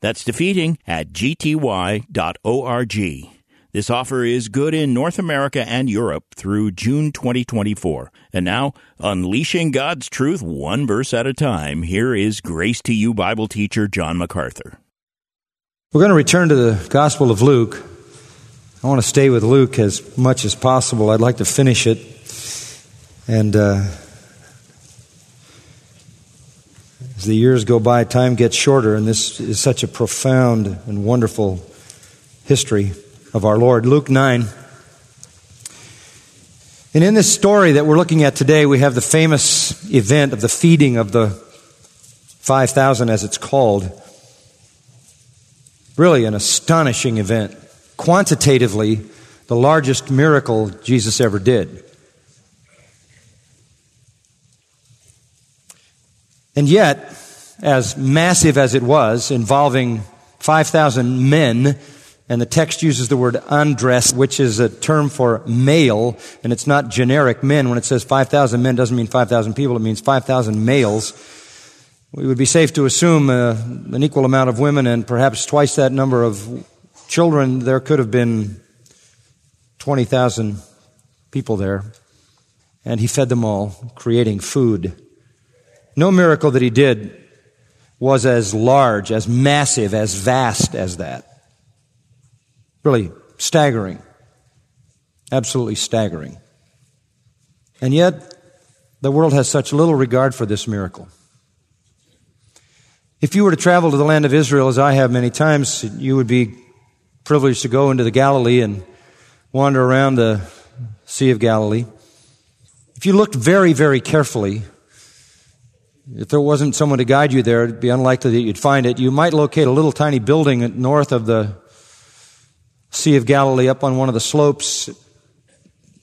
That's defeating at gty.org. This offer is good in North America and Europe through June 2024. And now, unleashing God's truth one verse at a time, here is Grace to You Bible teacher John MacArthur. We're going to return to the Gospel of Luke. I want to stay with Luke as much as possible. I'd like to finish it. And uh, As the years go by, time gets shorter, and this is such a profound and wonderful history of our Lord. Luke 9. And in this story that we're looking at today, we have the famous event of the feeding of the 5,000, as it's called. Really an astonishing event. Quantitatively, the largest miracle Jesus ever did. And yet, as massive as it was, involving 5,000 men, and the text uses the word andres, which is a term for male, and it's not generic men. When it says 5,000 men, doesn't mean 5,000 people, it means 5,000 males. We would be safe to assume uh, an equal amount of women and perhaps twice that number of children. There could have been 20,000 people there. And he fed them all, creating food. No miracle that he did was as large, as massive, as vast as that. Really staggering. Absolutely staggering. And yet, the world has such little regard for this miracle. If you were to travel to the land of Israel, as I have many times, you would be privileged to go into the Galilee and wander around the Sea of Galilee. If you looked very, very carefully, if there wasn't someone to guide you there, it'd be unlikely that you'd find it. You might locate a little tiny building north of the Sea of Galilee up on one of the slopes,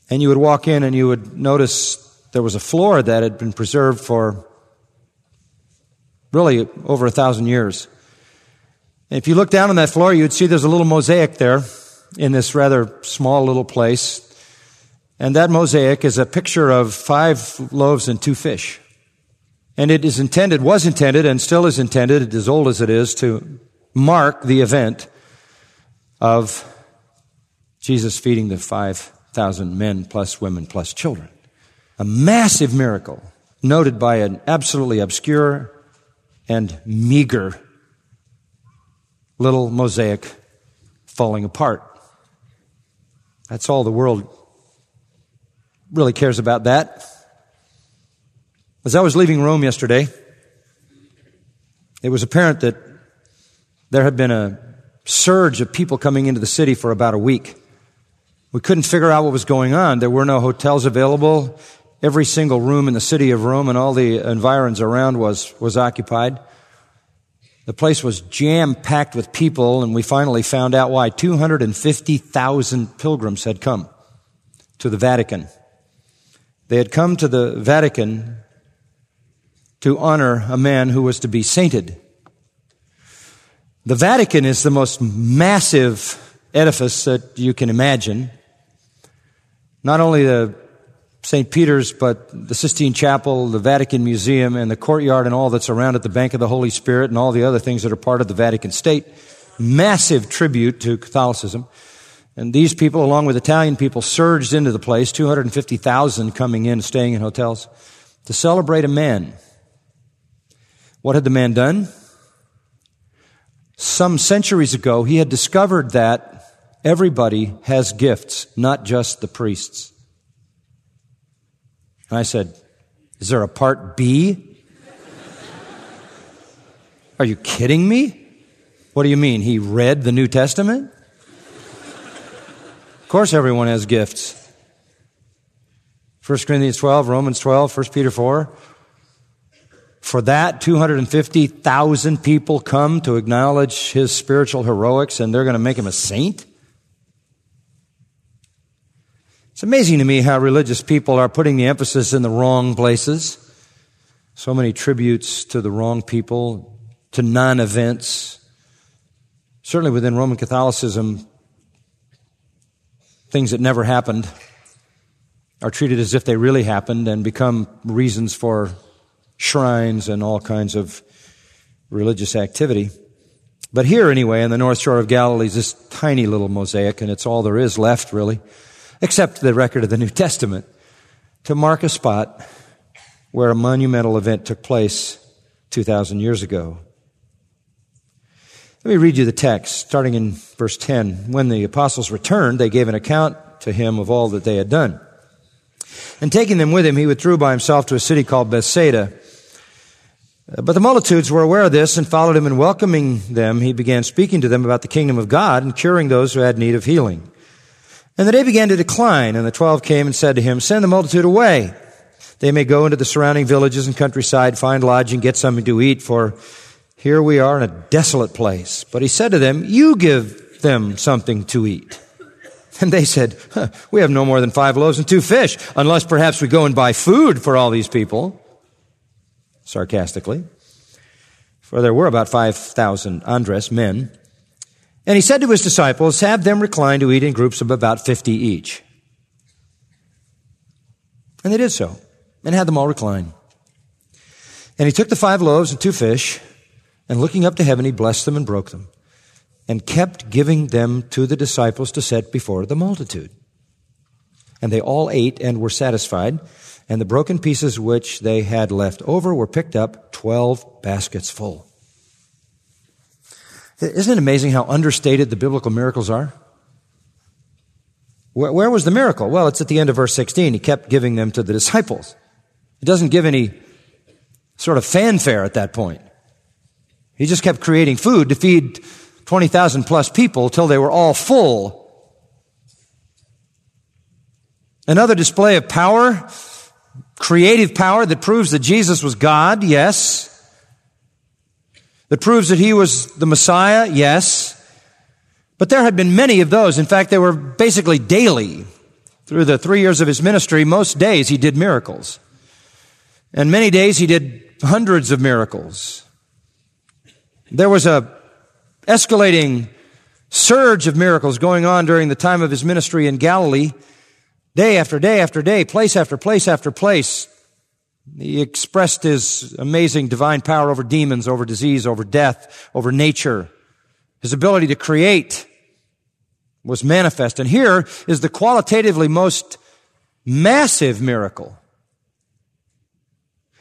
and you would walk in and you would notice there was a floor that had been preserved for really over a thousand years. And if you look down on that floor, you'd see there's a little mosaic there in this rather small little place. And that mosaic is a picture of five loaves and two fish. And it is intended, was intended, and still is intended, as old as it is, to mark the event of Jesus feeding the 5,000 men plus women plus children. A massive miracle noted by an absolutely obscure and meager little mosaic falling apart. That's all the world really cares about that. As I was leaving Rome yesterday, it was apparent that there had been a surge of people coming into the city for about a week. We couldn't figure out what was going on. There were no hotels available. Every single room in the city of Rome and all the environs around was, was occupied. The place was jam packed with people, and we finally found out why 250,000 pilgrims had come to the Vatican. They had come to the Vatican to honor a man who was to be sainted. The Vatican is the most massive edifice that you can imagine. Not only the St. Peter's, but the Sistine Chapel, the Vatican Museum, and the courtyard and all that's around at the Bank of the Holy Spirit and all the other things that are part of the Vatican state. Massive tribute to Catholicism. And these people, along with Italian people, surged into the place, 250,000 coming in, staying in hotels, to celebrate a man what had the man done? Some centuries ago, he had discovered that everybody has gifts, not just the priests. And I said, Is there a part B? Are you kidding me? What do you mean? He read the New Testament? Of course, everyone has gifts. 1 Corinthians 12, Romans 12, 1 Peter 4. For that, 250,000 people come to acknowledge his spiritual heroics and they're going to make him a saint? It's amazing to me how religious people are putting the emphasis in the wrong places. So many tributes to the wrong people, to non events. Certainly within Roman Catholicism, things that never happened are treated as if they really happened and become reasons for shrines and all kinds of religious activity. But here, anyway, in the North Shore of Galilee, is this tiny little mosaic, and it's all there is left, really, except the record of the New Testament, to mark a spot where a monumental event took place 2,000 years ago. Let me read you the text, starting in verse 10. When the apostles returned, they gave an account to him of all that they had done. And taking them with him, he withdrew by himself to a city called Bethsaida. Uh, but the multitudes were aware of this and followed him and welcoming them, he began speaking to them about the kingdom of God and curing those who had need of healing. And the day began to decline, and the twelve came and said to him, Send the multitude away. They may go into the surrounding villages and countryside, find lodging, get something to eat, for here we are in a desolate place. But he said to them, You give them something to eat. And they said, huh, We have no more than five loaves and two fish, unless perhaps we go and buy food for all these people sarcastically, for there were about 5,000 andres men. And he said to his disciples, Have them recline to eat in groups of about 50 each. And they did so, and had them all recline. And he took the five loaves and two fish, and looking up to heaven, he blessed them and broke them, and kept giving them to the disciples to set before the multitude. And they all ate and were satisfied and the broken pieces which they had left over were picked up, 12 baskets full. Isn't it amazing how understated the biblical miracles are? Where, where, was the miracle? Well, it's at the end of verse 16. He kept giving them to the disciples. It doesn't give any sort of fanfare at that point. He just kept creating food to feed 20,000 plus people till they were all full. Another display of power creative power that proves that Jesus was God, yes. That proves that he was the Messiah, yes. But there had been many of those. In fact, they were basically daily. Through the three years of his ministry, most days he did miracles. And many days he did hundreds of miracles. There was a escalating surge of miracles going on during the time of his ministry in Galilee. Day after day after day, place after place after place, he expressed his amazing divine power over demons, over disease, over death, over nature. His ability to create was manifest. And here is the qualitatively most massive miracle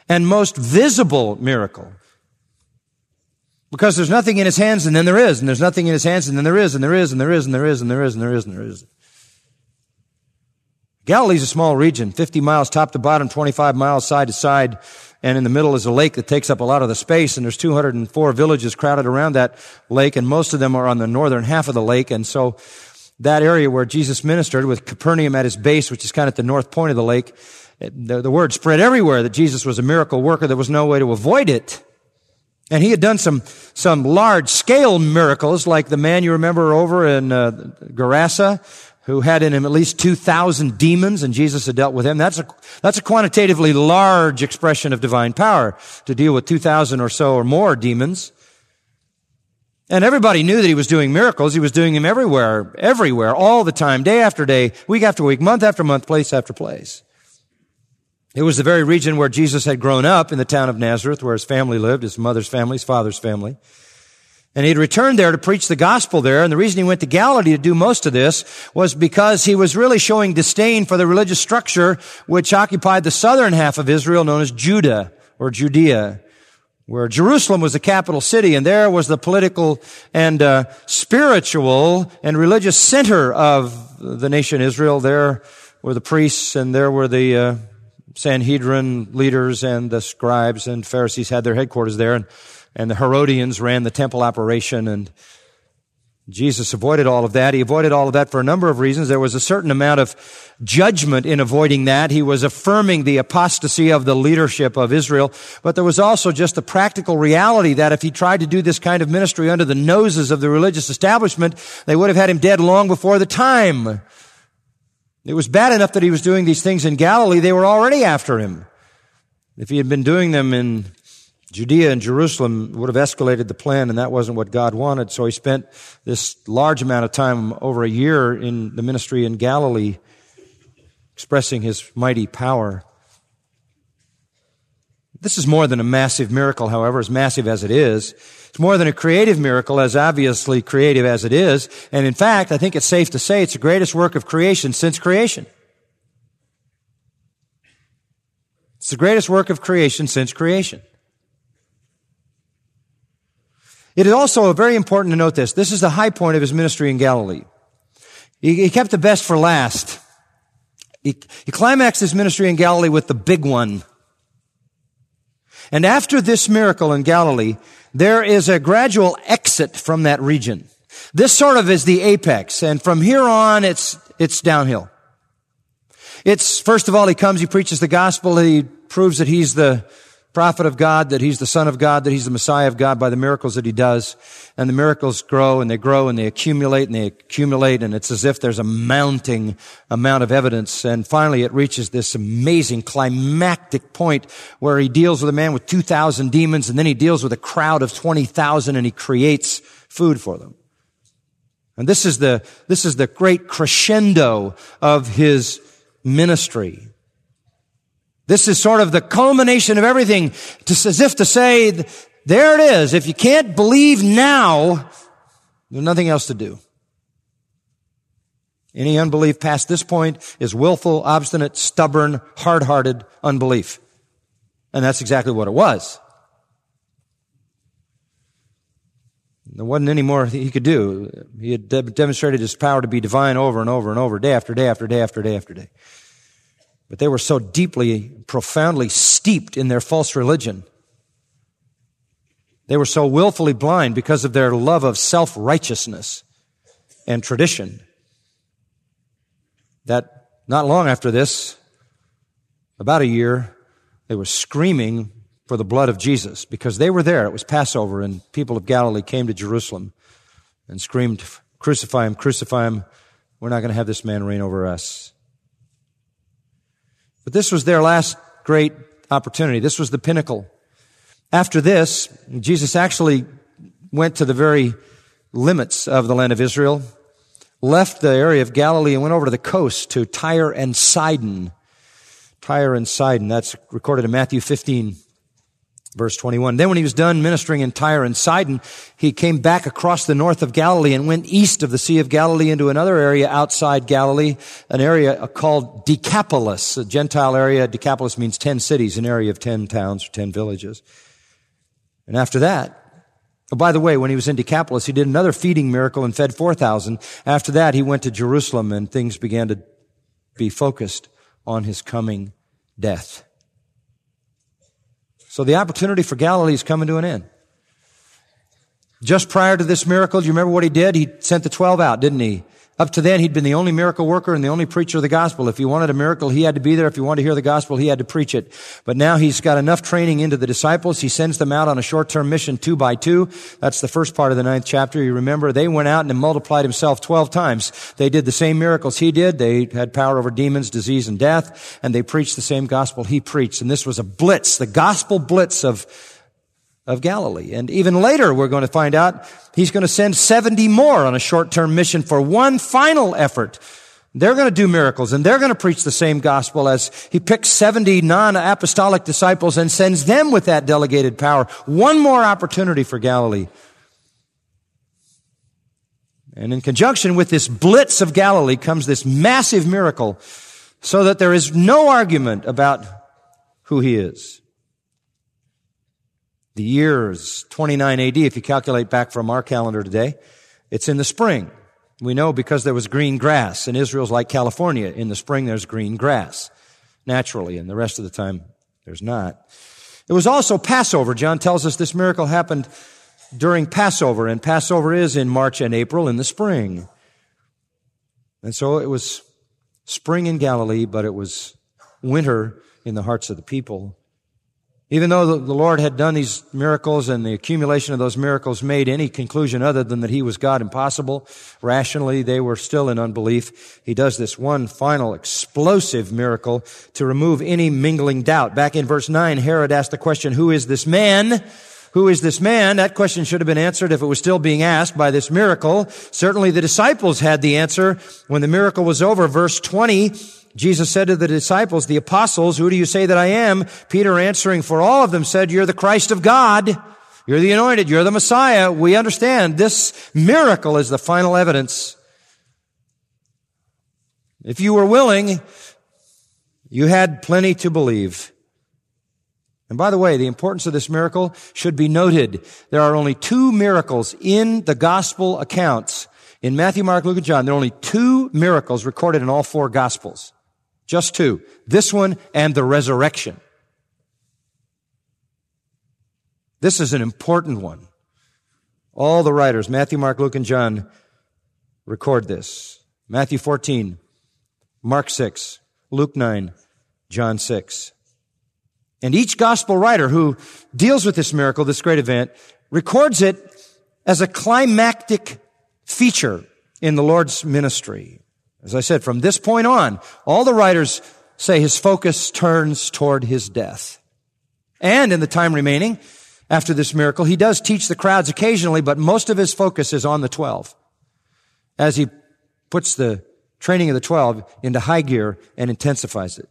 and most visible miracle. Because there's nothing in his hands and then there is, and there's nothing in his hands and then there is, and there is, and there is, and there is, and there is, and there is, and there is. Galilee's a small region, 50 miles top to bottom, 25 miles side to side. And in the middle is a lake that takes up a lot of the space. And there's 204 villages crowded around that lake. And most of them are on the northern half of the lake. And so that area where Jesus ministered with Capernaum at his base, which is kind of at the north point of the lake, the, word spread everywhere that Jesus was a miracle worker. There was no way to avoid it. And he had done some, some large scale miracles, like the man you remember over in uh, Gerasa, who had in him at least 2,000 demons, and Jesus had dealt with him. That's a, that's a quantitatively large expression of divine power to deal with 2,000 or so or more demons. And everybody knew that he was doing miracles. He was doing them everywhere, everywhere, all the time, day after day, week after week, month after month, place after place. It was the very region where Jesus had grown up in the town of Nazareth, where his family lived, his mother's family, his father's family. And he'd returned there to preach the gospel there. And the reason he went to Galilee to do most of this was because he was really showing disdain for the religious structure which occupied the southern half of Israel known as Judah or Judea, where Jerusalem was the capital city and there was the political and uh, spiritual and religious center of the nation Israel. There were the priests and there were the uh, Sanhedrin leaders and the scribes and Pharisees had their headquarters there. And and the Herodians ran the temple operation and Jesus avoided all of that. He avoided all of that for a number of reasons. There was a certain amount of judgment in avoiding that. He was affirming the apostasy of the leadership of Israel. But there was also just the practical reality that if he tried to do this kind of ministry under the noses of the religious establishment, they would have had him dead long before the time. It was bad enough that he was doing these things in Galilee. They were already after him. If he had been doing them in Judea and Jerusalem would have escalated the plan, and that wasn't what God wanted. So he spent this large amount of time, over a year, in the ministry in Galilee, expressing his mighty power. This is more than a massive miracle, however, as massive as it is. It's more than a creative miracle, as obviously creative as it is. And in fact, I think it's safe to say it's the greatest work of creation since creation. It's the greatest work of creation since creation. It is also very important to note this. This is the high point of his ministry in Galilee. He, he kept the best for last. He, he climaxed his ministry in Galilee with the big one. And after this miracle in Galilee, there is a gradual exit from that region. This sort of is the apex, and from here on, it's, it's downhill. It's, first of all, he comes, he preaches the gospel, he proves that he's the, prophet of God, that he's the son of God, that he's the Messiah of God by the miracles that he does. And the miracles grow and they grow and they accumulate and they accumulate and it's as if there's a mounting amount of evidence. And finally it reaches this amazing climactic point where he deals with a man with 2,000 demons and then he deals with a crowd of 20,000 and he creates food for them. And this is the, this is the great crescendo of his ministry. This is sort of the culmination of everything, just as if to say, there it is. If you can't believe now, there's nothing else to do. Any unbelief past this point is willful, obstinate, stubborn, hard-hearted unbelief. And that's exactly what it was. There wasn't any more he could do. He had demonstrated his power to be divine over and over and over, day after day after day after day after day. But they were so deeply, profoundly steeped in their false religion. They were so willfully blind because of their love of self-righteousness and tradition that not long after this, about a year, they were screaming for the blood of Jesus because they were there. It was Passover and people of Galilee came to Jerusalem and screamed, crucify him, crucify him. We're not going to have this man reign over us. But this was their last great opportunity. This was the pinnacle. After this, Jesus actually went to the very limits of the land of Israel, left the area of Galilee and went over to the coast to Tyre and Sidon. Tyre and Sidon. That's recorded in Matthew 15. Verse 21. Then when he was done ministering in Tyre and Sidon, he came back across the north of Galilee and went east of the Sea of Galilee into another area outside Galilee, an area uh, called Decapolis, a Gentile area. Decapolis means 10 cities, an area of 10 towns or 10 villages. And after that, oh, by the way, when he was in Decapolis, he did another feeding miracle and fed 4,000. After that, he went to Jerusalem and things began to be focused on his coming death. So the opportunity for Galilee is coming to an end. Just prior to this miracle, do you remember what he did? He sent the 12 out, didn't he? Up to then, he'd been the only miracle worker and the only preacher of the gospel. If you wanted a miracle, he had to be there. If you wanted to hear the gospel, he had to preach it. But now he's got enough training into the disciples. He sends them out on a short-term mission two by two. That's the first part of the ninth chapter. You remember they went out and multiplied himself 12 times. They did the same miracles he did. They had power over demons, disease, and death. And they preached the same gospel he preached. And this was a blitz, the gospel blitz of of Galilee. And even later, we're going to find out he's going to send 70 more on a short-term mission for one final effort. They're going to do miracles and they're going to preach the same gospel as he picks 70 non-apostolic disciples and sends them with that delegated power. One more opportunity for Galilee. And in conjunction with this blitz of Galilee comes this massive miracle so that there is no argument about who he is. The year is 29 AD if you calculate back from our calendar today. It's in the spring. We know because there was green grass and Israel's like California. In the spring there's green grass naturally and the rest of the time there's not. It was also Passover. John tells us this miracle happened during Passover, and Passover is in March and April in the spring. And so it was spring in Galilee, but it was winter in the hearts of the people. Even though the Lord had done these miracles and the accumulation of those miracles made any conclusion other than that He was God impossible, rationally they were still in unbelief. He does this one final explosive miracle to remove any mingling doubt. Back in verse 9, Herod asked the question, who is this man? Who is this man? That question should have been answered if it was still being asked by this miracle. Certainly the disciples had the answer when the miracle was over. Verse 20, Jesus said to the disciples, the apostles, who do you say that I am? Peter answering for all of them said, you're the Christ of God. You're the anointed. You're the Messiah. We understand this miracle is the final evidence. If you were willing, you had plenty to believe. And by the way, the importance of this miracle should be noted. There are only two miracles in the gospel accounts. In Matthew, Mark, Luke, and John, there are only two miracles recorded in all four gospels. Just two. This one and the resurrection. This is an important one. All the writers, Matthew, Mark, Luke, and John, record this. Matthew 14, Mark 6, Luke 9, John 6. And each gospel writer who deals with this miracle, this great event, records it as a climactic feature in the Lord's ministry. As I said, from this point on, all the writers say his focus turns toward his death. And in the time remaining, after this miracle, he does teach the crowds occasionally, but most of his focus is on the 12 as he puts the training of the 12 into high gear and intensifies it.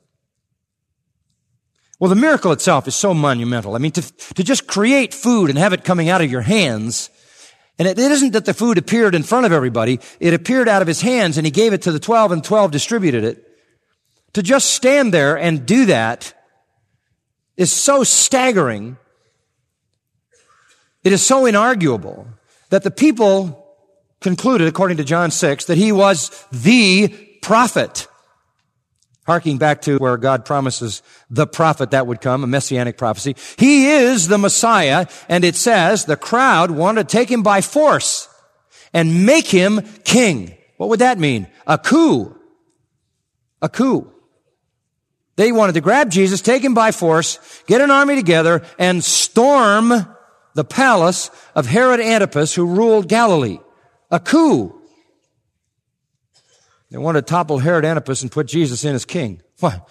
Well, the miracle itself is so monumental. I mean, to, to just create food and have it coming out of your hands and it, isn't that the food appeared in front of everybody. It appeared out of his hands and he gave it to the 12 and 12 distributed it. To just stand there and do that is so staggering. It is so inarguable that the people concluded, according to John 6, that he was the prophet. Harking back to where God promises the prophet that would come, a messianic prophecy. He is the Messiah, and it says the crowd wanted to take him by force and make him king. What would that mean? A coup. A coup. They wanted to grab Jesus, take him by force, get an army together, and storm the palace of Herod Antipas who ruled Galilee. A coup. They wanted to topple Herod Antipas and put Jesus in as king. Why?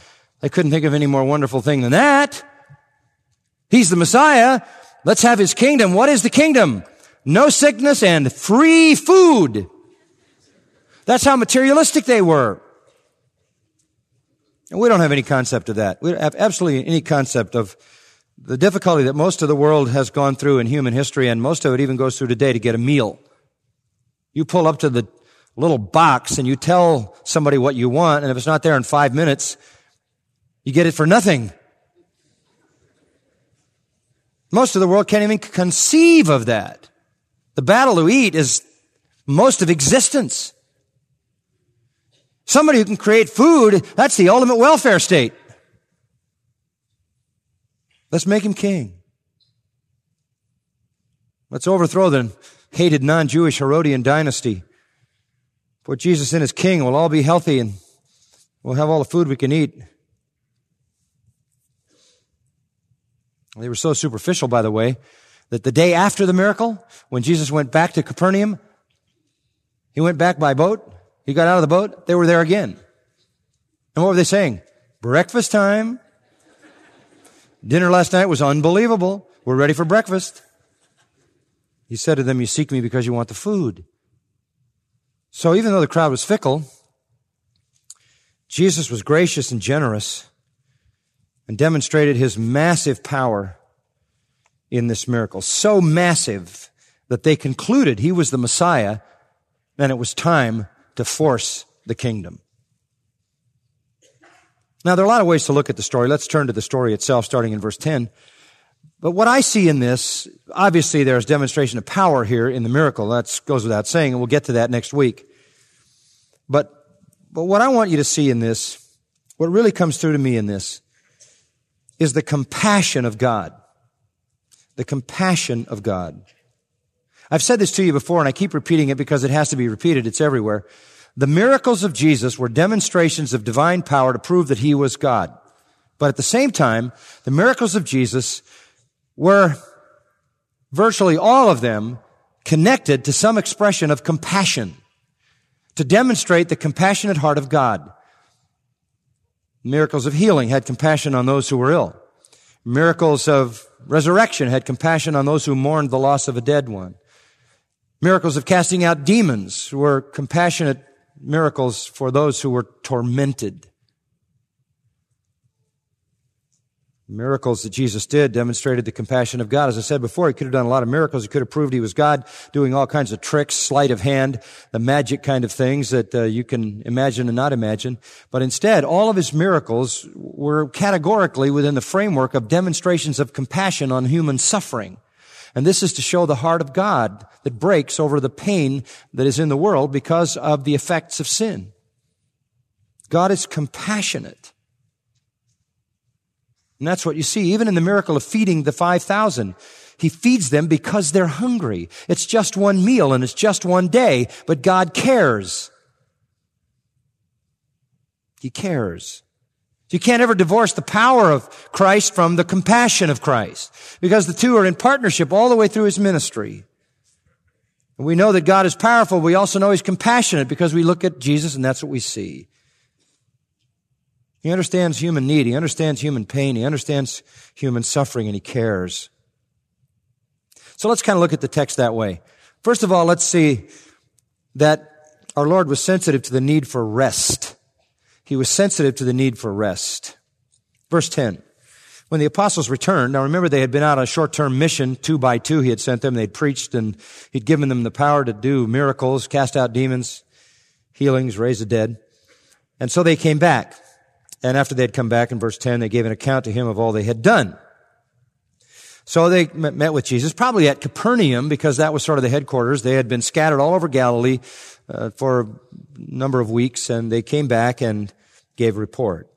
They couldn't think of any more wonderful thing than that. He's the Messiah. Let's have his kingdom. What is the kingdom? No sickness and free food. That's how materialistic they were. And we don't have any concept of that. We don't have absolutely any concept of the difficulty that most of the world has gone through in human history, and most of it even goes through today to get a meal. You pull up to the little box and you tell somebody what you want, and if it's not there in five minutes, you get it for nothing. Most of the world can't even conceive of that. The battle to eat is most of existence. Somebody who can create food, that's the ultimate welfare state. Let's make him king. Let's overthrow the hated non-Jewish Herodian dynasty. Put Jesus in as king, we'll all be healthy and we'll have all the food we can eat. They were so superficial, by the way, that the day after the miracle, when Jesus went back to Capernaum, he went back by boat. He got out of the boat. They were there again. And what were they saying? Breakfast time. Dinner last night was unbelievable. We're ready for breakfast. He said to them, you seek me because you want the food. So even though the crowd was fickle, Jesus was gracious and generous and demonstrated his massive power in this miracle. So massive that they concluded he was the Messiah and it was time to force the kingdom. Now, there are a lot of ways to look at the story. Let's turn to the story itself, starting in verse 10. But what I see in this, obviously there's demonstration of power here in the miracle. That goes without saying, and we'll get to that next week. But, but what I want you to see in this, what really comes through to me in this, is the compassion of God. The compassion of God. I've said this to you before and I keep repeating it because it has to be repeated. It's everywhere. The miracles of Jesus were demonstrations of divine power to prove that he was God. But at the same time, the miracles of Jesus were virtually all of them connected to some expression of compassion to demonstrate the compassionate heart of God. Miracles of healing had compassion on those who were ill. Miracles of resurrection had compassion on those who mourned the loss of a dead one. Miracles of casting out demons were compassionate miracles for those who were tormented. Miracles that Jesus did demonstrated the compassion of God. As I said before, he could have done a lot of miracles. He could have proved he was God, doing all kinds of tricks, sleight of hand, the magic kind of things that uh, you can imagine and not imagine. But instead, all of his miracles were categorically within the framework of demonstrations of compassion on human suffering. And this is to show the heart of God that breaks over the pain that is in the world because of the effects of sin. God is compassionate. And that's what you see, even in the miracle of feeding the 5,000. He feeds them because they're hungry. It's just one meal and it's just one day, but God cares. He cares. You can't ever divorce the power of Christ from the compassion of Christ because the two are in partnership all the way through his ministry. We know that God is powerful. We also know he's compassionate because we look at Jesus and that's what we see. He understands human need. He understands human pain. He understands human suffering and he cares. So let's kind of look at the text that way. First of all, let's see that our Lord was sensitive to the need for rest. He was sensitive to the need for rest. Verse 10. When the apostles returned, now remember they had been out on a short-term mission, two by two he had sent them, they'd preached and he'd given them the power to do miracles, cast out demons, healings, raise the dead. And so they came back. And after they had come back in verse 10, they gave an account to him of all they had done. So they met with Jesus, probably at Capernaum, because that was sort of the headquarters. They had been scattered all over Galilee uh, for a number of weeks, and they came back and gave a report.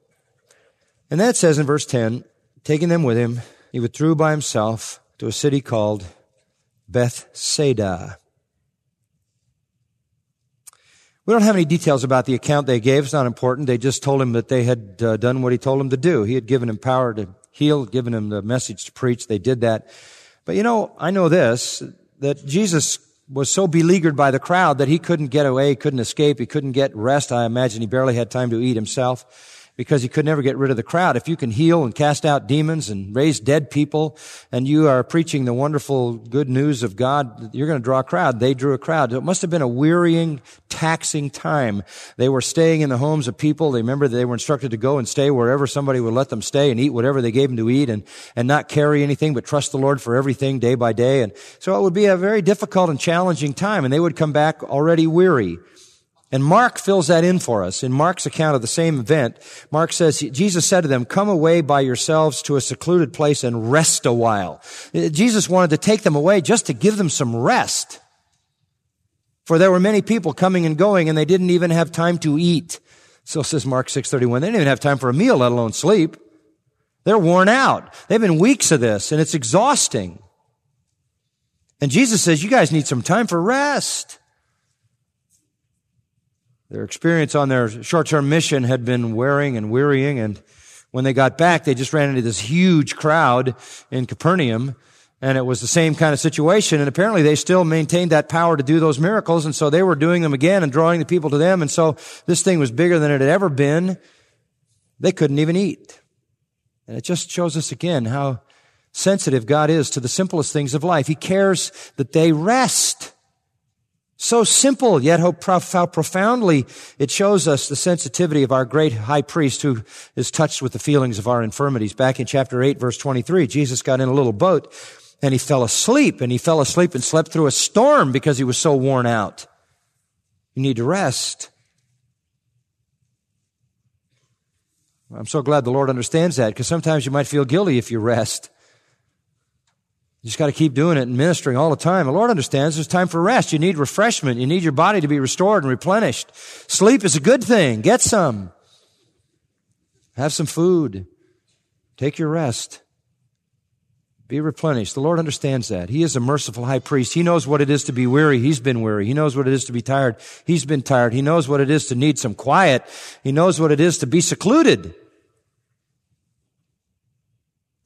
And that says in verse 10, taking them with him, he withdrew by himself to a city called Bethsaida. We don't have any details about the account they gave. It's not important. They just told him that they had uh, done what he told them to do. He had given him power to heal, given him the message to preach. They did that. But you know, I know this, that Jesus was so beleaguered by the crowd that he couldn't get away, couldn't escape, he couldn't get rest. I imagine he barely had time to eat himself because he could never get rid of the crowd. If you can heal and cast out demons and raise dead people and you are preaching the wonderful good news of God, you're going to draw a crowd. They drew a crowd. It must have been a wearying, taxing time. They were staying in the homes of people. They remember they were instructed to go and stay wherever somebody would let them stay and eat whatever they gave them to eat and, and not carry anything but trust the Lord for everything day by day. And so it would be a very difficult and challenging time and they would come back already weary. And Mark fills that in for us. In Mark's account of the same event, Mark says, Jesus said to them, come away by yourselves to a secluded place and rest a while. Uh, Jesus wanted to take them away just to give them some rest. For there were many people coming and going and they didn't even have time to eat. So says Mark 631. They didn't even have time for a meal, let alone sleep. They're worn out. They've been weeks of this and it's exhausting. And Jesus says, you guys need some time for rest. Their experience on their short-term mission had been wearing and wearying, and when they got back, they just ran into this huge crowd in Capernaum, and it was the same kind of situation, and apparently they still maintained that power to do those miracles, and so they were doing them again and drawing the people to them, and so this thing was bigger than it had ever been. They couldn't even eat. And it just shows us again how sensitive God is to the simplest things of life. He cares that they rest. So simple, yet how, profoundly it shows us the sensitivity of our great high priest who is touched with the feelings of our infirmities. Back in chapter 8, verse 23, Jesus got in a little boat and he fell asleep and he fell asleep and slept through a storm because he was so worn out. You need to rest. I'm so glad the Lord understands that because sometimes you might feel guilty if you rest. You just got to keep doing it and ministering all the time. The Lord understands there's time for rest. You need refreshment. You need your body to be restored and replenished. Sleep is a good thing. Get some. Have some food. Take your rest. Be replenished. The Lord understands that. He is a merciful high priest. He knows what it is to be weary. He's been weary. He knows what it is to be tired. He's been tired. He knows what it is to need some quiet. He knows what it is to be secluded.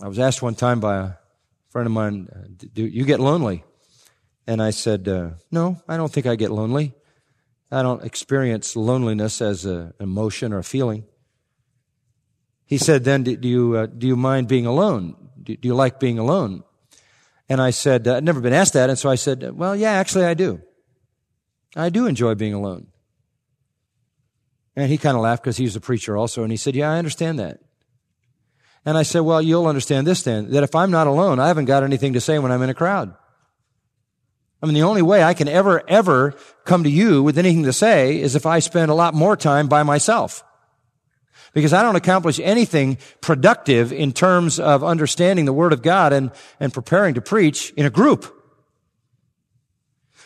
I was asked one time by a friend of mine, uh, do you get lonely? And I said, uh, no, I don't think I get lonely. I don't experience loneliness as an emotion or a feeling. He said, then do you, uh, do you mind being alone? Do, do, you like being alone? And I said, uh, I'd never been asked that. And so I said, well, yeah, actually I do. I do enjoy being alone. And he kind of laughed because he was a preacher also. And he said, yeah, I understand that. And I said, well, you'll understand this then, that if I'm not alone, I haven't got anything to say when I'm in a crowd. I mean, the only way I can ever, ever come to you with anything to say is if I spend a lot more time by myself. Because I don't accomplish anything productive in terms of understanding the Word of God and, and preparing to preach in a group.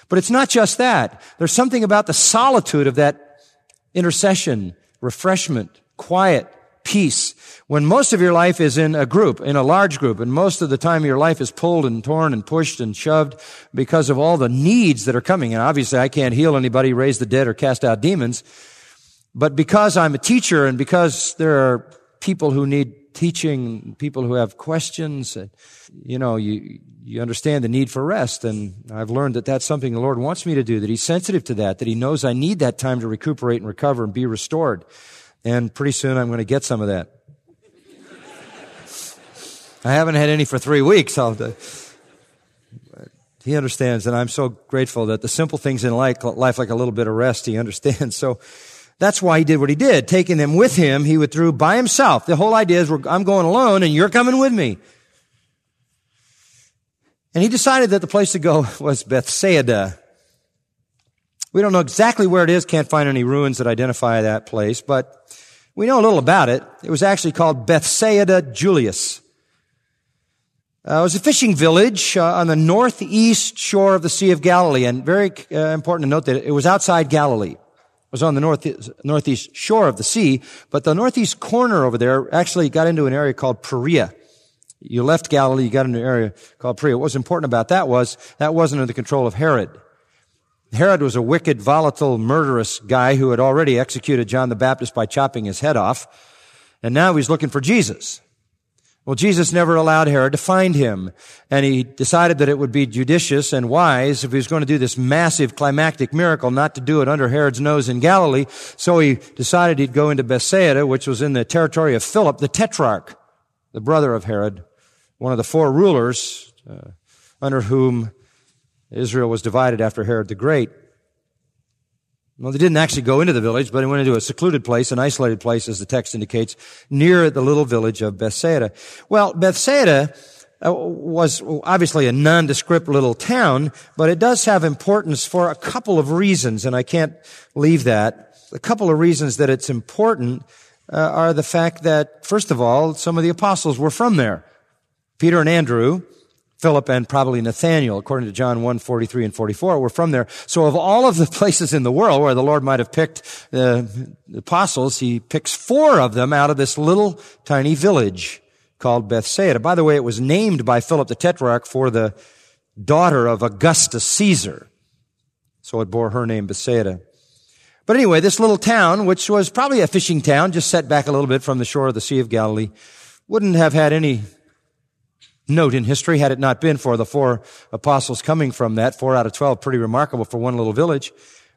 But it's not just that. There's something about the solitude of that intercession, refreshment, quiet, peace. When most of your life is in a group, in a large group, and most of the time your life is pulled and torn and pushed and shoved because of all the needs that are coming. And obviously I can't heal anybody, raise the dead, or cast out demons. But because I'm a teacher and because there are people who need teaching, people who have questions, and you know, you, you understand the need for rest. And I've learned that that's something the Lord wants me to do, that He's sensitive to that, that He knows I need that time to recuperate and recover and be restored. And pretty soon I'm going to get some of that. I haven't had any for three weeks. I'll, uh, he understands, and I'm so grateful that the simple things in life, life, like a little bit of rest, he understands. So that's why he did what he did. Taking them with him, he withdrew by himself. The whole idea is, I'm going alone, and you're coming with me. And he decided that the place to go was Bethsaida. We don't know exactly where it is, can't find any ruins that identify that place, but we know a little about it. It was actually called Bethsaida Julias. Uh, it was a fishing village uh, on the northeast shore of the Sea of Galilee, and very uh, important to note that it was outside Galilee. It was on the north, northeast shore of the sea, but the northeast corner over there actually got into an area called Perea. You left Galilee, you got into an area called Perea. What was important about that was that wasn't under the control of Herod. Herod was a wicked, volatile, murderous guy who had already executed John the Baptist by chopping his head off. And now he's looking for Jesus. Well, Jesus never allowed Herod to find him. And he decided that it would be judicious and wise if he was going to do this massive climactic miracle not to do it under Herod's nose in Galilee. So he decided he'd go into Bethsaida, which was in the territory of Philip, the tetrarch, the brother of Herod, one of the four rulers uh, under whom Israel was divided after Herod the Great. Well, they didn't actually go into the village, but they went into a secluded place, an isolated place, as the text indicates, near the little village of Bethsaida. Well, Bethsaida uh, was obviously a nondescript little town, but it does have importance for a couple of reasons, and I can't leave that. A couple of reasons that it's important uh, are the fact that, first of all, some of the apostles were from there. Peter and Andrew, Philip and probably Nathaniel, according to John 1, 43 and 44, were from there. So of all of the places in the world where the Lord might have picked uh, the apostles, he picks four of them out of this little tiny village called Bethsaida. By the way, it was named by Philip the Tetrarch for the daughter of Augustus Caesar. So it bore her name, Bethsaida. But anyway, this little town, which was probably a fishing town, just set back a little bit from the shore of the Sea of Galilee, wouldn't have had any note in history had it not been for the four apostles coming from that. Four out of twelve, pretty remarkable for one little village.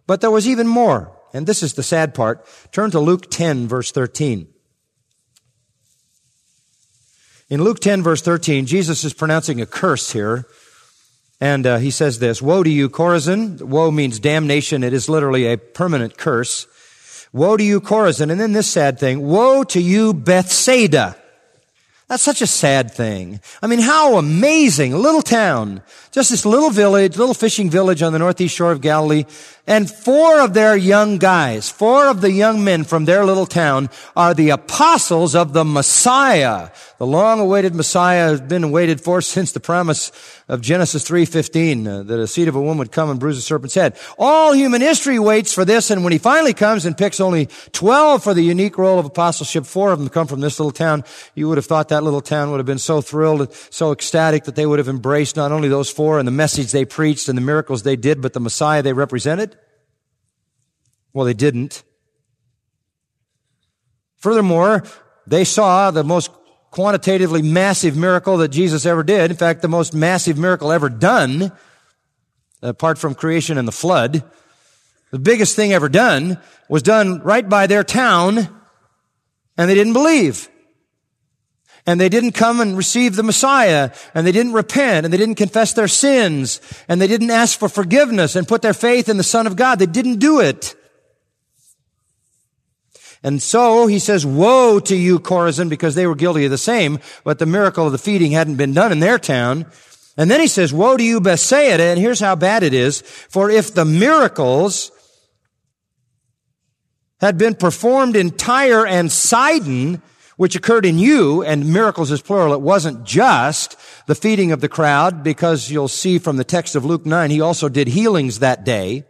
But there was even more. And this is the sad part. Turn to Luke 10 verse 13. In Luke 10 verse 13, Jesus is pronouncing a curse here. And uh, he says this, Woe to you, Chorazin. Woe means damnation. It is literally a permanent curse. Woe to you, Chorazin. And then this sad thing, Woe to you, Bethsaida. That's such a sad thing. I mean, how amazing. A little town. Just this little village, little fishing village on the northeast shore of Galilee. And four of their young guys, four of the young men from their little town are the apostles of the Messiah. The long-awaited Messiah has been waited for since the promise of Genesis 3.15, uh, that a seed of a woman would come and bruise a serpent's head. All human history waits for this, and when he finally comes and picks only 12 for the unique role of apostleship, four of them come from this little town, you would have thought that little town would have been so thrilled, so ecstatic that they would have embraced not only those four and the message they preached and the miracles they did, but the Messiah they represented. Well, they didn't. Furthermore, they saw the most quantitatively massive miracle that Jesus ever did. In fact, the most massive miracle ever done, apart from creation and the flood. The biggest thing ever done was done right by their town, and they didn't believe. And they didn't come and receive the Messiah, and they didn't repent, and they didn't confess their sins, and they didn't ask for forgiveness and put their faith in the Son of God. They didn't do it. And so he says, woe to you, Chorazin, because they were guilty of the same, but the miracle of the feeding hadn't been done in their town. And then he says, woe to you, Bethsaida, and here's how bad it is. For if the miracles had been performed in Tyre and Sidon, which occurred in you, and miracles is plural, it wasn't just the feeding of the crowd, because you'll see from the text of Luke 9, he also did healings that day,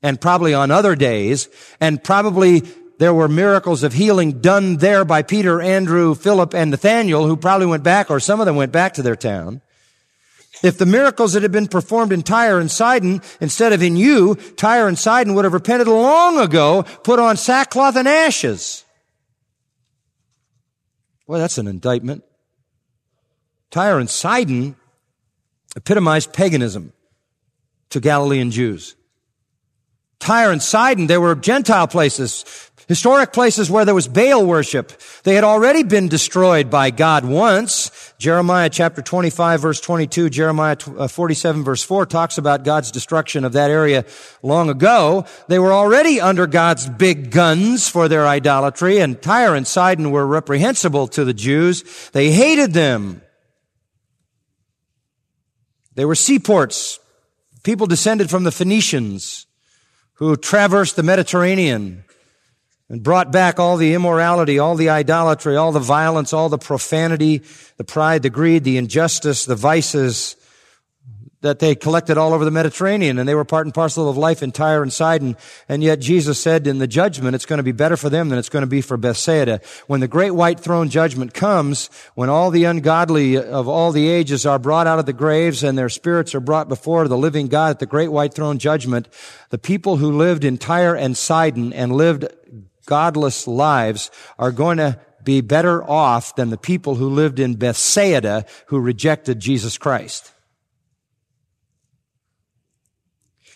and probably on other days, and probably there were miracles of healing done there by Peter, Andrew, Philip, and Nathaniel, who probably went back, or some of them went back to their town. If the miracles that had been performed in Tyre and Sidon, instead of in you, Tyre and Sidon would have repented long ago, put on sackcloth and ashes. Well, that's an indictment. Tyre and Sidon epitomized paganism to Galilean Jews. Tyre and Sidon, they were Gentile places, Historic places where there was Baal worship. They had already been destroyed by God once. Jeremiah chapter 25 verse 22, Jeremiah uh, 47 verse 4 talks about God's destruction of that area long ago. They were already under God's big guns for their idolatry and Tyre and Sidon were reprehensible to the Jews. They hated them. They were seaports. People descended from the Phoenicians who traversed the Mediterranean and brought back all the immorality, all the idolatry, all the violence, all the profanity, the pride, the greed, the injustice, the vices that they collected all over the Mediterranean and they were part and parcel of life in Tyre and Sidon. And yet Jesus said in the judgment, it's going to be better for them than it's going to be for Bethsaida. When the great white throne judgment comes, when all the ungodly of all the ages are brought out of the graves and their spirits are brought before the living God at the great white throne judgment, the people who lived in Tyre and Sidon and lived godless lives are going to be better off than the people who lived in Bethsaida who rejected Jesus Christ.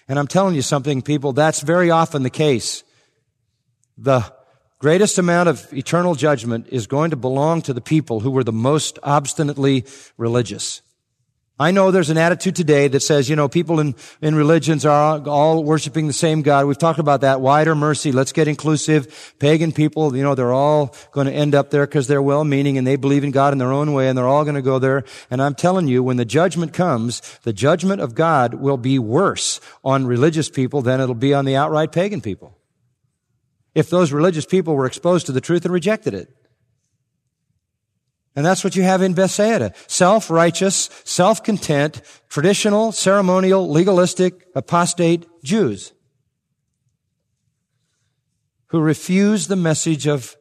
And I'm telling you something, people, that's very often the case. The greatest amount of eternal judgment is going to belong to the people who were the most obstinately religious. I know there's an attitude today that says, you know, people in, in religions are all worshiping the same God. We've talked about that. Wider mercy. Let's get inclusive. Pagan people, you know, they're all going to end up there because they're well-meaning and they believe in God in their own way and they're all going to go there. And I'm telling you, when the judgment comes, the judgment of God will be worse on religious people than it'll be on the outright pagan people. If those religious people were exposed to the truth and rejected it. And that's what you have in Bethsaida. Self-righteous, self-content, traditional, ceremonial, legalistic, apostate Jews who refuse the message of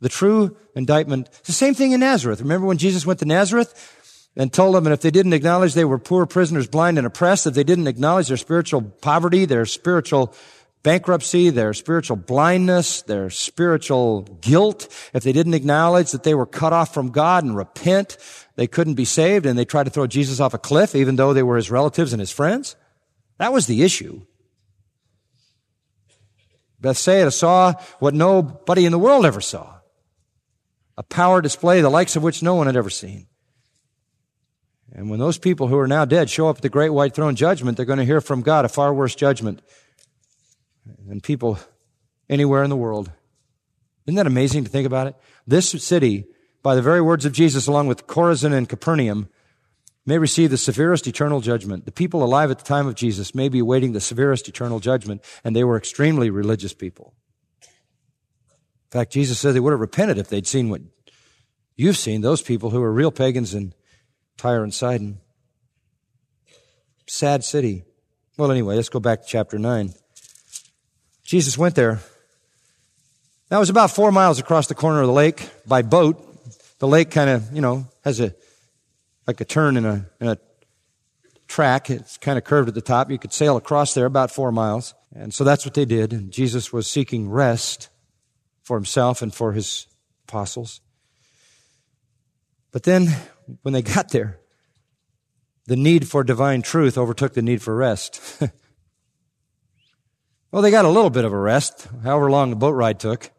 the true indictment. It's the same thing in Nazareth. Remember when Jesus went to Nazareth and told them, and if they didn't acknowledge they were poor prisoners, blind and oppressed, if they didn't acknowledge their spiritual poverty, their spiritual bankruptcy, their spiritual blindness, their spiritual guilt, if they didn't acknowledge that they were cut off from God and repent, they couldn't be saved and they tried to throw Jesus off a cliff even though they were his relatives and his friends. That was the issue. Bethsaida saw what nobody in the world ever saw. A power display the likes of which no one had ever seen. And when those people who are now dead show up at the great white throne judgment, they're going to hear from God a far worse judgment and people anywhere in the world. Isn't that amazing to think about it? This city, by the very words of Jesus, along with Chorazin and Capernaum, may receive the severest eternal judgment. The people alive at the time of Jesus may be awaiting the severest eternal judgment, and they were extremely religious people. In fact, Jesus said they would have repented if they'd seen what you've seen, those people who were real pagans in Tyre and Sidon. Sad city. Well, anyway, let's go back to chapter 9. Jesus went there. That was about four miles across the corner of the lake by boat. The lake kind of, you know, has a, like a turn in a, in a track. It's kind of curved at the top. You could sail across there about four miles. And so that's what they did. And Jesus was seeking rest for himself and for his apostles. But then when they got there, the need for divine truth overtook the need for rest. well, they got a little bit of a rest, however long the boat ride took.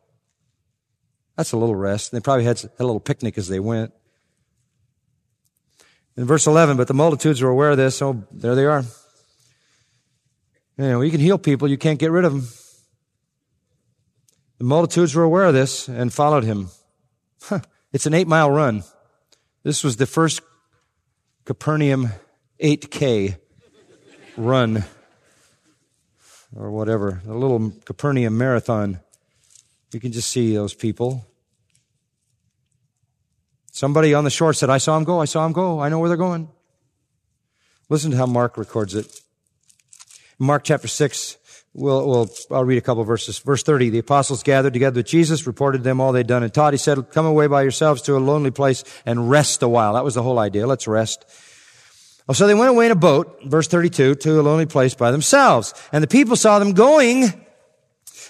That's a little rest. They probably had a little picnic as they went. In verse 11, but the multitudes were aware of this. Oh, there they are. You know, you can heal people, you can't get rid of them. The multitudes were aware of this and followed him. Huh, it's an eight mile run. This was the first Capernaum 8K run or whatever, a little Capernaum marathon. You can just see those people. Somebody on the shore said, I saw him go, I saw him go, I know where they're going. Listen to how Mark records it. Mark chapter 6, we'll, we'll, I'll read a couple verses. Verse 30, the apostles gathered together with Jesus, reported to them all they'd done and taught. He said, come away by yourselves to a lonely place and rest a while. That was the whole idea. Let's rest. Oh, so they went away in a boat, verse 32, to a lonely place by themselves. And the people saw them going,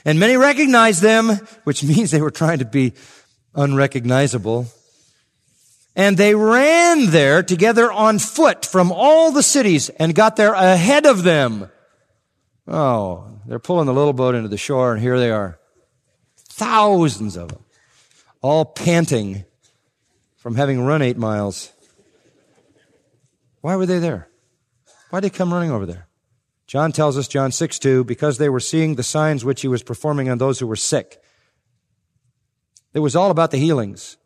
and many recognized them, which means they were trying to be unrecognizable. And they ran there together on foot from all the cities and got there ahead of them. Oh, they're pulling the little boat into the shore and here they are. Thousands of them. All panting from having run eight miles. Why were they there? Why did they come running over there? John tells us, John 6 2, because they were seeing the signs which he was performing on those who were sick. It was all about the healings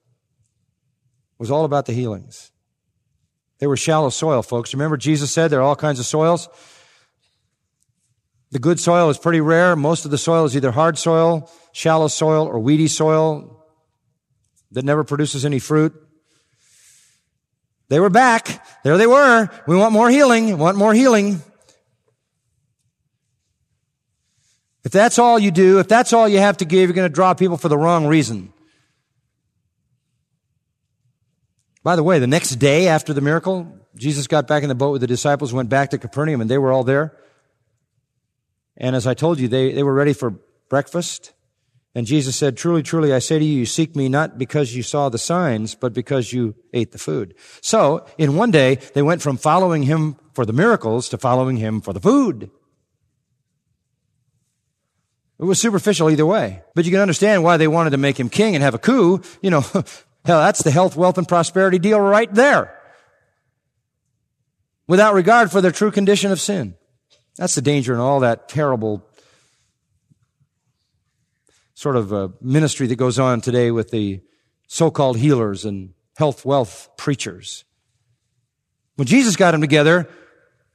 It was all about the healings. They were shallow soil, folks. Remember, Jesus said there are all kinds of soils. The good soil is pretty rare. Most of the soil is either hard soil, shallow soil, or weedy soil that never produces any fruit. They were back. There they were. We want more healing. We want more healing. If that's all you do, if that's all you have to give, you're going to draw people for the wrong reason. By the way, the next day after the miracle, Jesus got back in the boat with the disciples, went back to Capernaum, and they were all there. And as I told you, they, they were ready for breakfast. And Jesus said, Truly, truly, I say to you, you seek me not because you saw the signs, but because you ate the food. So, in one day, they went from following him for the miracles to following him for the food. It was superficial either way. But you can understand why they wanted to make him king and have a coup. You know, Hell, that's the health, wealth, and prosperity deal right there. Without regard for their true condition of sin. That's the danger in all that terrible sort of a ministry that goes on today with the so-called healers and health, wealth preachers. When Jesus got them together,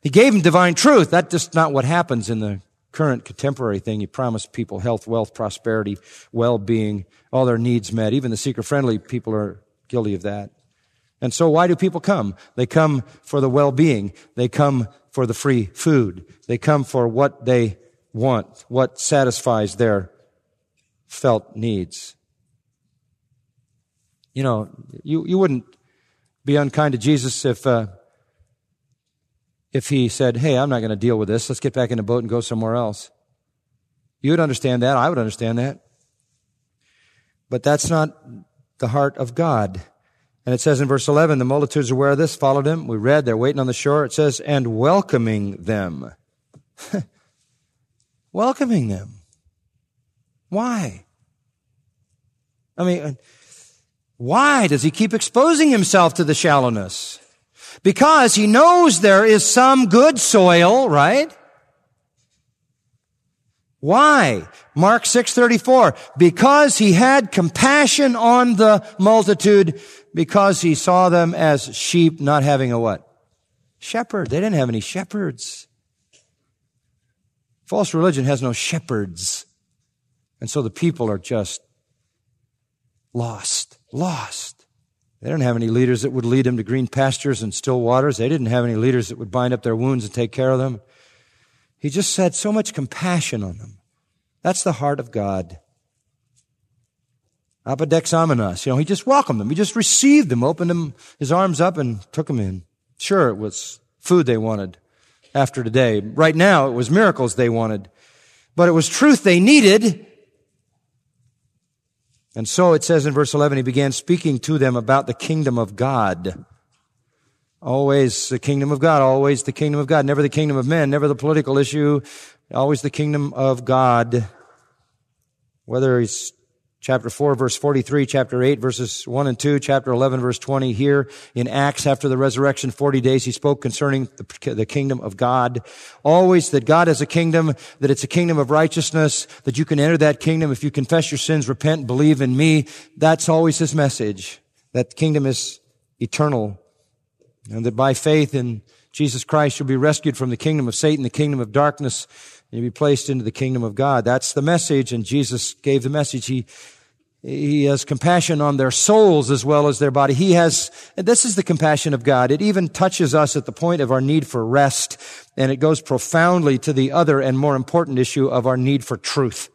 he gave them divine truth. That's just not what happens in the current contemporary thing. He promised people health, wealth, prosperity, well-being, all their needs met. Even the seeker-friendly people are guilty of that. And so why do people come? They come for the well-being. They come for the free food. They come for what they want, what satisfies their felt needs. You know, you, you wouldn't be unkind to Jesus if, uh, if he said, Hey, I'm not going to deal with this. Let's get back in the boat and go somewhere else. You would understand that. I would understand that. But that's not the heart of God. And it says in verse 11, the multitudes aware of this followed him. We read, they're waiting on the shore. It says, and welcoming them. welcoming them. Why? I mean, why does he keep exposing himself to the shallowness? Because he knows there is some good soil, right? Why? Mark 6:34 because he had compassion on the multitude because he saw them as sheep not having a what? shepherd. They didn't have any shepherds. False religion has no shepherds. And so the people are just lost, lost. They didn't have any leaders that would lead them to green pastures and still waters. They didn't have any leaders that would bind up their wounds and take care of them. He just had so much compassion on them. That's the heart of God. Apodexamenos. You know, he just welcomed them. He just received them, opened them, his arms up and took them in. Sure, it was food they wanted after today. Right now, it was miracles they wanted. But it was truth they needed. And so it says in verse 11, he began speaking to them about the kingdom of God. Always the kingdom of God, always the kingdom of God, never the kingdom of men, never the political issue, always the kingdom of God. Whether he's chapter 4 verse 43, chapter 8 verses 1 and 2, chapter 11 verse 20 here in Acts after the resurrection, 40 days he spoke concerning the, the, kingdom of God. Always that God has a kingdom, that it's a kingdom of righteousness, that you can enter that kingdom if you confess your sins, repent, believe in me. That's always his message. That kingdom is eternal and that by faith in Jesus Christ you'll be rescued from the kingdom of Satan, the kingdom of darkness, and you'll be placed into the kingdom of God. That's the message, and Jesus gave the message. He he has compassion on their souls as well as their body. He has, this is the compassion of God. It even touches us at the point of our need for rest, and it goes profoundly to the other and more important issue of our need for truth.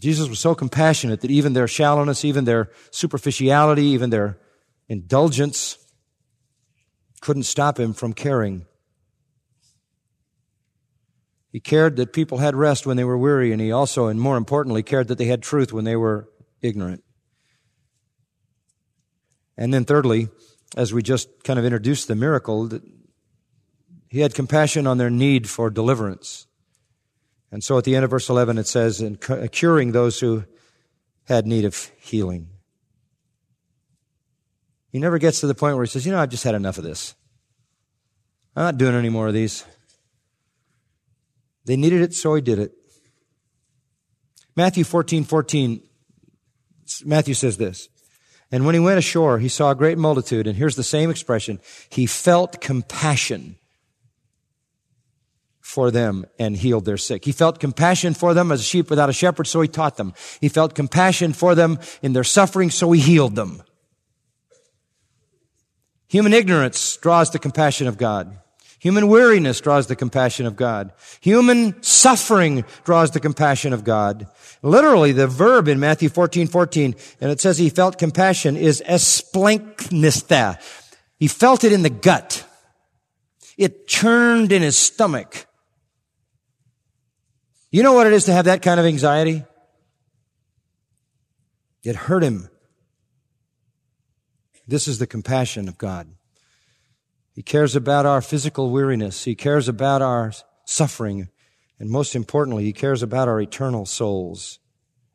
Jesus was so compassionate that even their shallowness, even their superficiality, even their indulgence couldn't stop him from caring he cared that people had rest when they were weary, and he also, and more importantly, cared that they had truth when they were ignorant. And then thirdly, as we just kind of introduced the miracle, that he had compassion on their need for deliverance. And so at the end of verse 11 it says, in uh, curing those who had need of healing. He never gets to the point where he says, you know, I've just had enough of this. I'm not doing any more of these. They needed it, so he did it. Matthew 14, 14, Matthew says this. And when he went ashore, he saw a great multitude, and here's the same expression. He felt compassion for them and healed their sick. He felt compassion for them as a sheep without a shepherd, so he taught them. He felt compassion for them in their suffering, so he healed them. Human ignorance draws the compassion of God. Human weariness draws the compassion of God. Human suffering draws the compassion of God. Literally, the verb in Matthew 14, 14, and it says he felt compassion is esplanknista. He felt it in the gut. It churned in his stomach. You know what it is to have that kind of anxiety? It hurt him. This is the compassion of God. He cares about our physical weariness. He cares about our suffering. And most importantly, He cares about our eternal souls.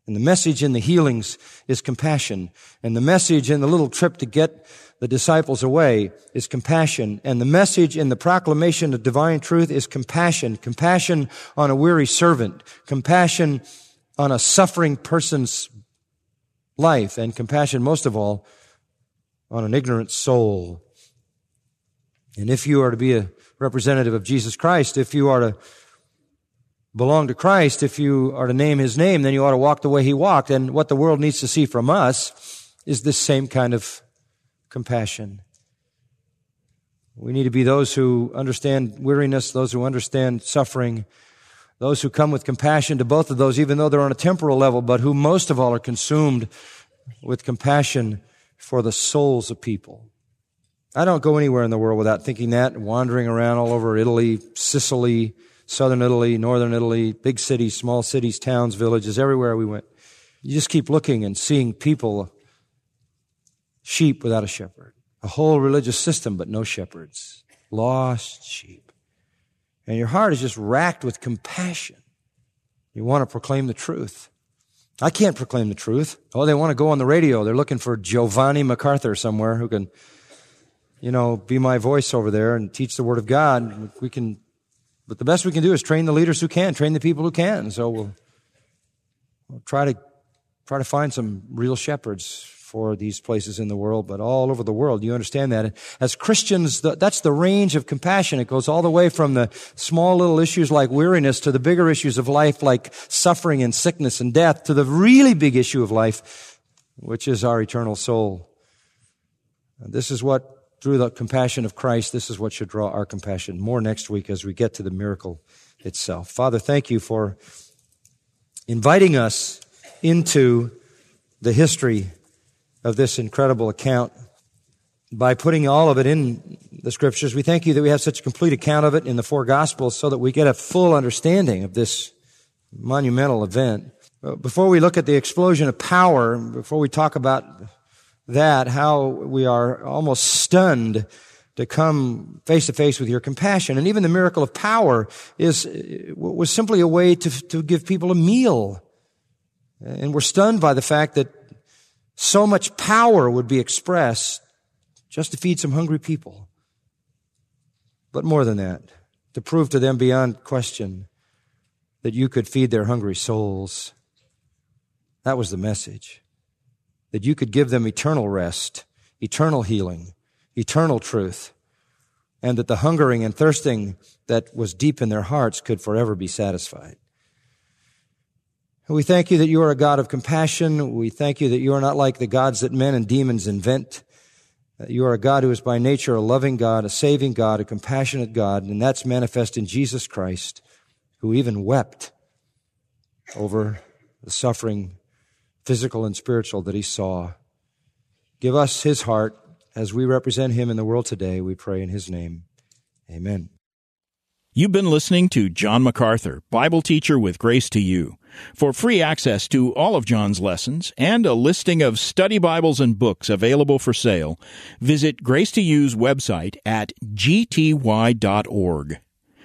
And the message in the healings is compassion. And the message in the little trip to get the disciples away is compassion. And the message in the proclamation of divine truth is compassion. Compassion on a weary servant. Compassion on a suffering person's life. And compassion, most of all, on an ignorant soul. And if you are to be a representative of Jesus Christ, if you are to belong to Christ, if you are to name his name, then you ought to walk the way he walked. And what the world needs to see from us is this same kind of compassion. We need to be those who understand weariness, those who understand suffering, those who come with compassion to both of those, even though they're on a temporal level, but who most of all are consumed with compassion for the souls of people. I don't go anywhere in the world without thinking that, wandering around all over Italy, Sicily, southern Italy, northern Italy, big cities, small cities, towns, villages, everywhere we went. You just keep looking and seeing people, sheep without a shepherd, a whole religious system, but no shepherds, lost sheep. And your heart is just racked with compassion. You want to proclaim the truth. I can't proclaim the truth. Oh, they want to go on the radio. They're looking for Giovanni MacArthur somewhere who can you know, be my voice over there and teach the Word of God. We can, but the best we can do is train the leaders who can, train the people who can. So we'll, we'll try to try to find some real shepherds for these places in the world, but all over the world. You understand that? As Christians, that's the range of compassion. It goes all the way from the small little issues like weariness to the bigger issues of life like suffering and sickness and death to the really big issue of life, which is our eternal soul. And this is what through the compassion of Christ, this is what should draw our compassion. More next week as we get to the miracle itself. Father, thank you for inviting us into the history of this incredible account by putting all of it in the scriptures. We thank you that we have such a complete account of it in the four gospels so that we get a full understanding of this monumental event. Before we look at the explosion of power, before we talk about that, how we are almost stunned to come face to face with your compassion. And even the miracle of power is, was simply a way to, to give people a meal. And we're stunned by the fact that so much power would be expressed just to feed some hungry people. But more than that, to prove to them beyond question that you could feed their hungry souls. That was the message that you could give them eternal rest, eternal healing, eternal truth, and that the hungering and thirsting that was deep in their hearts could forever be satisfied. We thank you that you are a God of compassion. We thank you that you are not like the gods that men and demons invent. You are a God who is by nature a loving God, a saving God, a compassionate God, and that's manifest in Jesus Christ, who even wept over the suffering physical and spiritual, that he saw. Give us his heart as we represent him in the world today, we pray in his name. Amen. You've been listening to John MacArthur, Bible teacher with Grace to You. For free access to all of John's lessons and a listing of study Bibles and books available for sale, visit Grace to You's website at gty.org.